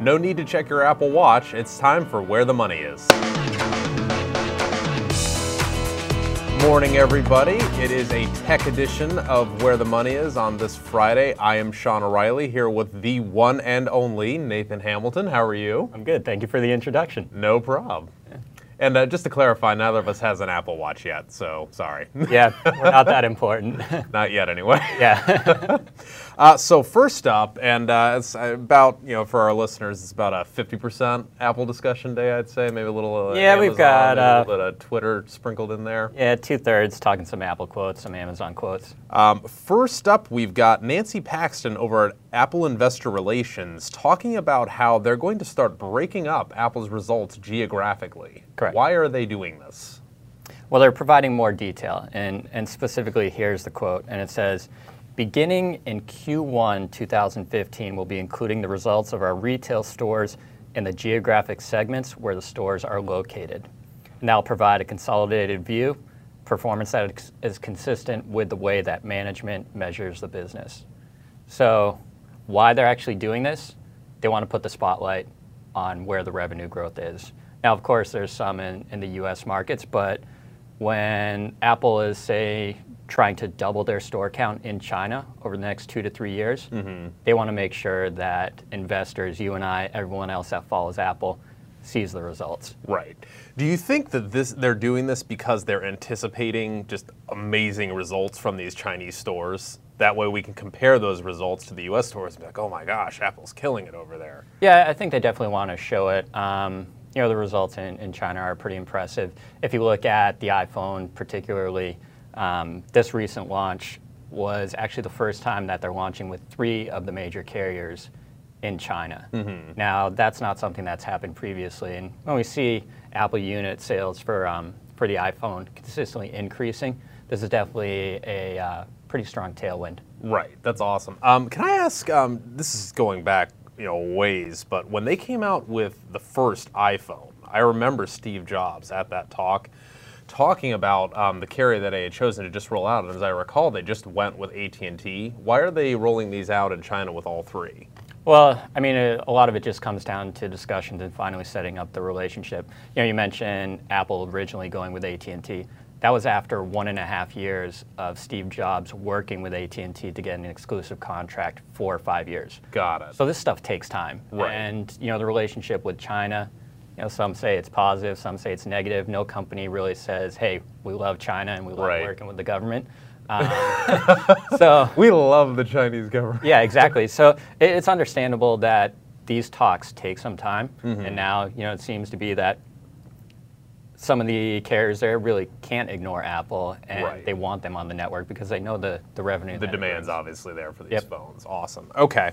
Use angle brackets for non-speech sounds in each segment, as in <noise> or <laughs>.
No need to check your Apple Watch. It's time for Where the Money Is. Morning, everybody. It is a tech edition of Where the Money Is on this Friday. I am Sean O'Reilly here with the one and only Nathan Hamilton. How are you? I'm good. Thank you for the introduction. No problem. And uh, just to clarify, neither of us has an Apple Watch yet, so sorry. Yeah, we're not <laughs> that important. Not yet, anyway. yeah. <laughs> Uh, so first up, and uh, it's about you know for our listeners, it's about a fifty percent Apple discussion day, I'd say, maybe a little. Uh, Yeah, we've got, a uh, little bit of Twitter sprinkled in there. yeah, two thirds talking some Apple quotes, some Amazon quotes. Um, first up, we've got Nancy Paxton over at Apple Investor Relations talking about how they're going to start breaking up Apple's results geographically. Correct. Why are they doing this? Well, they're providing more detail, and, and specifically, here's the quote, and it says, beginning in Q1 2015, we'll be including the results of our retail stores in the geographic segments where the stores are located. And that'll provide a consolidated view, performance that is- is consistent with the way that management measures the business. So, why they're actually doing this? They want to put the spotlight on where the revenue growth is. Now, of course, there's some in, in the US markets, but when Apple is, say, trying to double their store count in China over the next two to three years, they want to make sure that investors, you and I, everyone else that follows Apple, sees the results. Right. Do you think that this they're doing this because they're anticipating just amazing results from these Chinese stores? That way we can compare those results to the US stores and be like, oh my gosh, Apple's killing it over there. Yeah, I think they definitely want to show it. Um, you know, the results in, in China are pretty impressive. If you look at the iPhone, particularly, um, this recent launch was actually the first time that they're launching with three of the major carriers in China. Now, that's not something that's happened previously. And when we see Apple unit sales for, um, for the iPhone consistently increasing, this is definitely a uh, pretty strong tailwind. Right, that's awesome. Um, can I ask? Um, this is going back, you know, ways, but when they came out with the first iPhone, I remember Steve Jobs at that talk talking about um, the carrier that they had chosen to just roll out. And as I recall, they just went with AT and T. Why are they rolling these out in China with all three? Well, I mean, a, a lot of it just comes down to discussions and finally setting up the relationship. You know, you mentioned Apple originally going with AT&T. That was after one and a half years of Steve Jobs working with AT&T to get an exclusive contract for five years. Got it. So this stuff takes time. Right. And, you know, the relationship with China, you know, some say it's positive, some say it's negative. No company really says, hey, we love China and we love Right. working with the government. Um, <laughs> so we love the Chinese government. yeah, exactly. So it, it's understandable that these talks take some time, Mm-hmm. and now you know it seems to be that some of the carriers there really can't ignore Apple, and Right. they want them on the network because they know the the revenue. The demand's brings. obviously there for these Yep. phones. Awesome. Okay.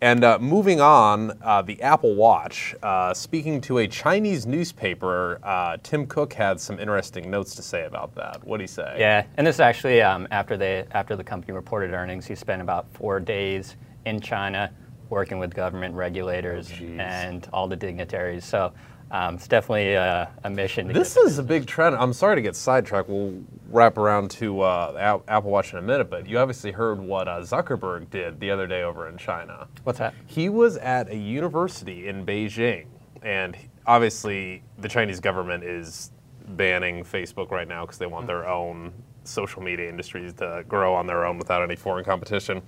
And uh, moving on, uh, the Apple Watch. Uh, speaking to a Chinese newspaper, uh, Tim Cook had some interesting notes to say about that. What did he say? Yeah, and this is actually um, after they after the company reported earnings, he spent about four days in China working with government regulators Oh, and all the dignitaries. So. Um, it's definitely a, a mission. This is a big trend. I'm sorry to get sidetracked. We'll wrap around to uh, Apple Watch in a minute, but you obviously heard what uh, Zuckerberg did the other day over in China. What's that? He was at a university in Beijing, and obviously the Chinese government is banning Facebook right now because they want their own social media industries to grow on their own without any foreign competition.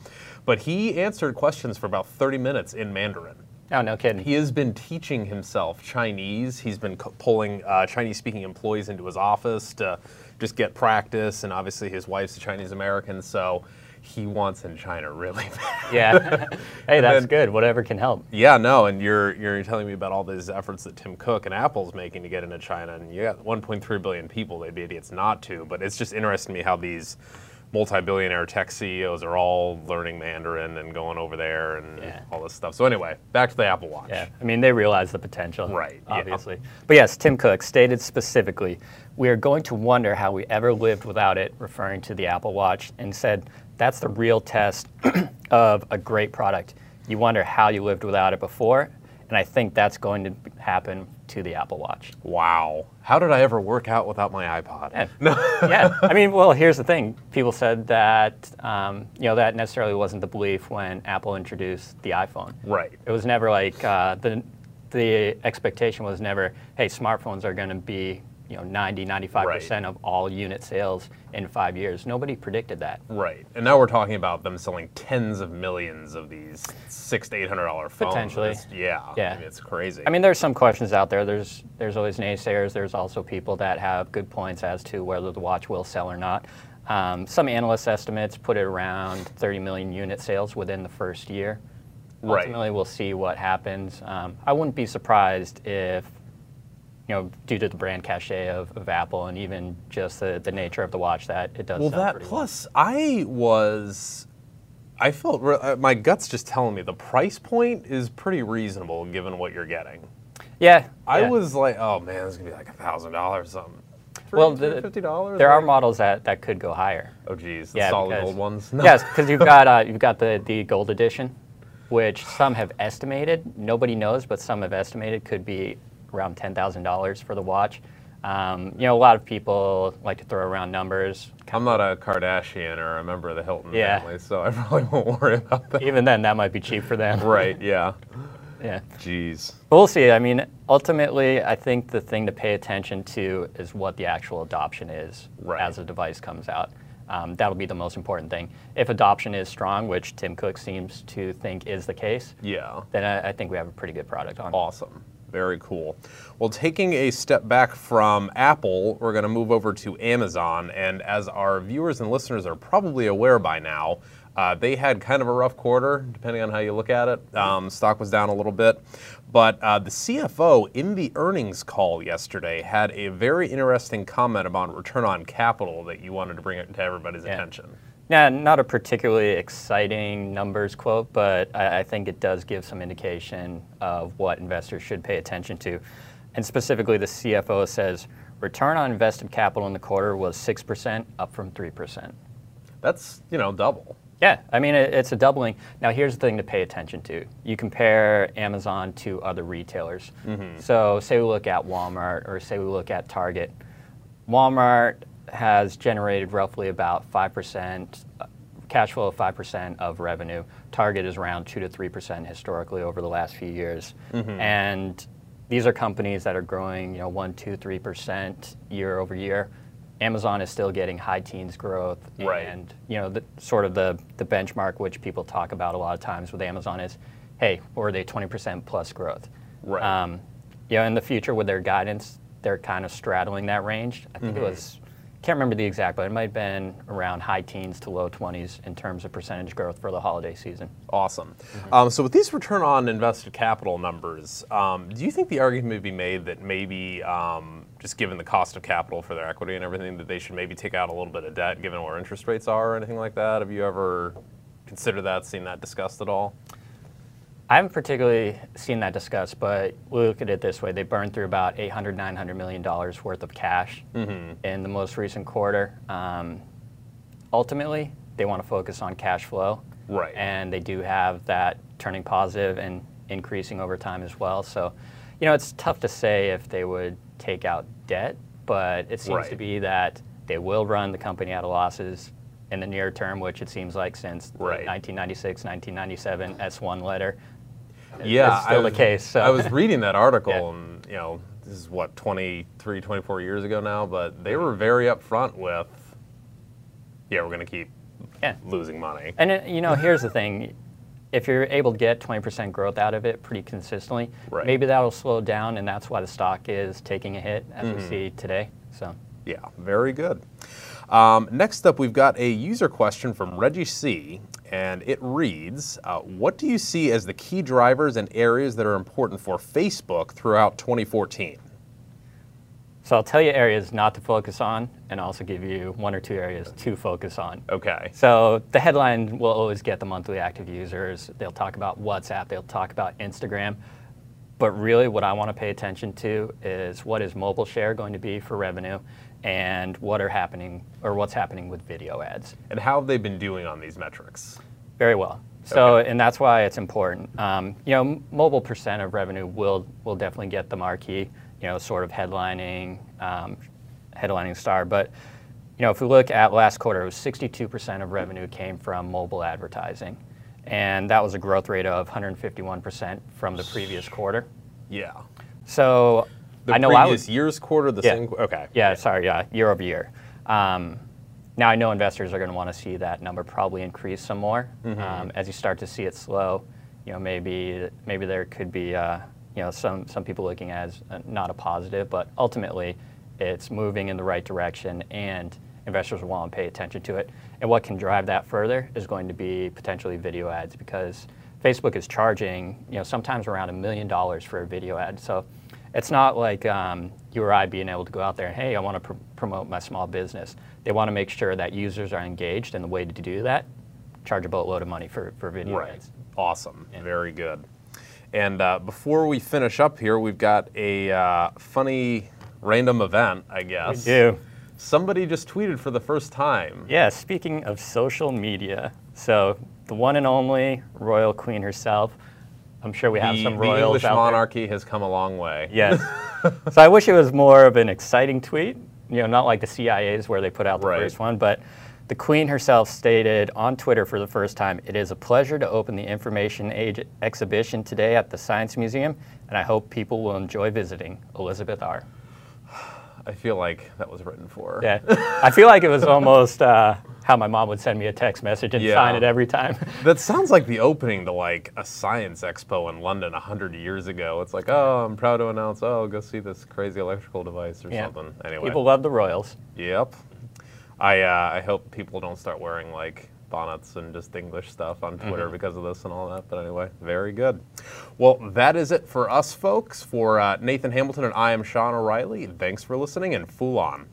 But he answered questions for about 30 minutes in Mandarin. Oh, no kidding. He has been teaching himself Chinese. He's been pulling uh, Chinese speaking employees into his office to just get practice. And obviously, his wife's a Chinese American, so he wants in China really bad. <laughs> Yeah. hey, that's then- good. Whatever can help. Yeah, no, and you're you're telling me about all these efforts that Tim Cook and Apple's making to get into China, and you got 1.3 billion people. They'd be idiots not to. But it's just interesting to me how these multi-billionaire tech CEOs are all learning Mandarin and going over there and Yeah. all this stuff. So anyway, back to the Apple Watch. Yeah, I mean, they realize the potential. Right, yeah. Obviously. But yes, Tim Cook stated specifically, we are going to wonder how we ever lived without it, referring to the Apple Watch, and said that's the real test <clears throat> of a great product. You wonder how you lived without it before, And I think that's going to happen to the Apple Watch. Wow. How did I ever work out without my iPod? Yeah. <laughs> yeah. I mean, well, here's the thing. People said that, um, you know, that necessarily wasn't the belief when Apple introduced the iPhone. Right. It was never like uh, the, the expectation was never, hey, smartphones are going to be you know 90 95 percent of all unit sales in five years. Nobody predicted that. Right. And now we're talking about them selling tens of millions of these six to eight hundred dollar phones. Potentially. It's, yeah. Yeah. I mean, it's crazy. I mean there's some questions out there. There's there's always naysayers. There's also people that have good points as to whether the watch will sell or not. Um, some analyst estimates put it around 30 million unit sales within the first year. Right. ultimately we'll see what happens. Um, i wouldn't be surprised if you know, due to the brand cachet of, of Apple and even just the, the nature of the watch that it does. Well, that plus well. I was, I felt uh, my guts just telling me the price point is pretty reasonable given what you're getting. Yeah, I yeah. was like, oh man, it's gonna be like a thousand dollars something. well, the, fifty dollars. There are models that, that could go higher. Oh, geez, the yeah, solid because, gold ones. No. <laughs> Yes, because you've got uh, you've got the the gold edition, which some have estimated. Nobody knows, but some have estimated could be around $10,000 for the watch. Um, you know, a lot of people like to throw around numbers. I'm not a Kardashian or a member of the Hilton yeah. family, so I probably <laughs> won't worry about that. Even then, that might be cheap for them. right, yeah. yeah. Jeez. But we'll see. I mean, ultimately, I think the thing to pay attention to is what the actual adoption is right. as a device comes out. Um, that'll be the most important thing. If adoption is strong, which Tim Cook seems to think is the case, yeah, then I, I think we have a pretty good product on. Awesome. Very cool. Well, taking a step back from Apple, we're going to move over to Amazon. And as our viewers and listeners are probably aware by now, uh, they had kind of a rough quarter, depending on how you look at it. Um, stock was down a little bit. But uh, the CFO in the earnings call yesterday had a very interesting comment about return on capital that you wanted to bring it to everybody's yeah. attention. Yeah, not a particularly exciting numbers quote, but I, I, think it does give some indication of what investors should pay attention to. And specifically, the CFO says return on invested capital in the quarter was 6%, up from 3%. That's, you know, double. Yeah, I mean, it, it's a doubling. Now, here's the thing to pay attention to. You compare Amazon to other retailers. Mm-hmm. So, say we look at Walmart or say we look at Target. Walmart has generated roughly about 5%, uh, cash flow of 5% of revenue. Target is around 2 to 3% historically over the last few years. Mm-hmm. And these are companies that are growing, you know, 1, 2, 3% year over year. Amazon is still getting high teens growth. Right. And, you know, the, sort of the, the benchmark which people talk about a lot of times with Amazon is, hey, or are they 20% plus growth? Right. Um, you know, in the future with their guidance, they're kind of straddling that range. I think mm-hmm. it was can't remember the exact, but it might have been around high teens to low 20s in terms of percentage growth for the holiday season. Awesome. Mm-hmm. Um, so with these return on invested capital numbers, um, do you think the argument may be made that maybe um, just given the cost of capital for their equity and everything, that they should maybe take out a little bit of debt given where interest rates are or anything like that? Have you ever considered that, seen that discussed at all? I haven't particularly seen that discussed, but we look at it this way: they burned through about $800, 900 million dollars worth of cash mm-hmm. in the most recent quarter. Um, ultimately, they want to focus on cash flow, right? And they do have that turning positive and increasing over time as well. So, you know, it's tough to say if they would take out debt, but it seems right. to be that they will run the company out of losses in the near term, which it seems like since right. 1996, 1997 S1 letter yeah, it's still was, the case. So. I was reading that article, yeah. and you know, this is what 23, 24 years ago now, but they were very upfront with, yeah, we're going to keep yeah. losing money. And it, you know, here's the thing: if you're able to get 20% growth out of it pretty consistently, right. maybe that'll slow down, and that's why the stock is taking a hit as mm-hmm. we see today. So. Yeah, very good. Um, next up, we've got a user question from Reggie C and it reads uh, What do you see as the key drivers and areas that are important for Facebook throughout 2014? So I'll tell you areas not to focus on and also give you one or two areas to focus on. Okay. So the headline will always get the monthly active users. They'll talk about WhatsApp, they'll talk about Instagram. But really, what I want to pay attention to is what is mobile share going to be for revenue and what are happening or what's happening with video ads. And how have they been doing on these metrics? Very well. So, and that's why it's important. Um, you know, mobile percent of revenue will will definitely get the marquee. You know, sort of headlining um, headlining star. But you know, if we look at last quarter, it was 62% of revenue came from mobile advertising, and that was a growth rate of 151% from the previous quarter. Yeah. So The I know I previous was year's quarter, the Yeah. same. Okay. yeah, sorry, yeah, year over year. Um, now I know investors are going to want to see that number probably increase some more um, as you start to see it slow. You know, maybe maybe there could be uh, you know some some people looking at it as uh, not a positive, but ultimately it's moving in the right direction and investors will want to pay attention to it. And what can drive that further is going to be potentially video ads because Facebook is charging you know sometimes around a million dollars for a video ad. So it's not like um, you or I being able to go out there and, hey, I want to pr- promote my small business. They want to make sure that users are engaged, and the way to do that, charge a boatload of money for, for video Right. ads. Awesome. Very good. And uh, before we finish up here, we've got a uh, funny random event, I guess. do. Somebody just tweeted for the first time. Yeah, speaking of social media, so the one and only royal queen herself, I'm sure we have The, some the English there. monarchy has come a long way. Yes. <laughs> so I wish it was more of an exciting tweet, you know, not like the CIA's where they put out the Right. first one, but the Queen herself stated on Twitter for the first time, it is a pleasure to open the Information Age exhibition today at the Science Museum, and I hope people will enjoy visiting. Elizabeth R. <sighs> I feel like that was written for. Yeah. I feel like it was <laughs> almost uh, how my mom would send me a text message and Yeah. sign it every time. <laughs> That sounds like the opening to like a science expo in London a hundred years ago. It's like, oh, I'm proud to announce, oh, go see this crazy electrical device or Yeah. something. Anyway. People love the royals. Yep. I uh, I hope people don't start wearing like bonnets and just English stuff on Twitter Mm-hmm. because of this and all that. But anyway, very good. Well, that is it for us, folks. For uh, Nathan Hamilton and I am Sean O'Reilly. Thanks for listening and Fool On.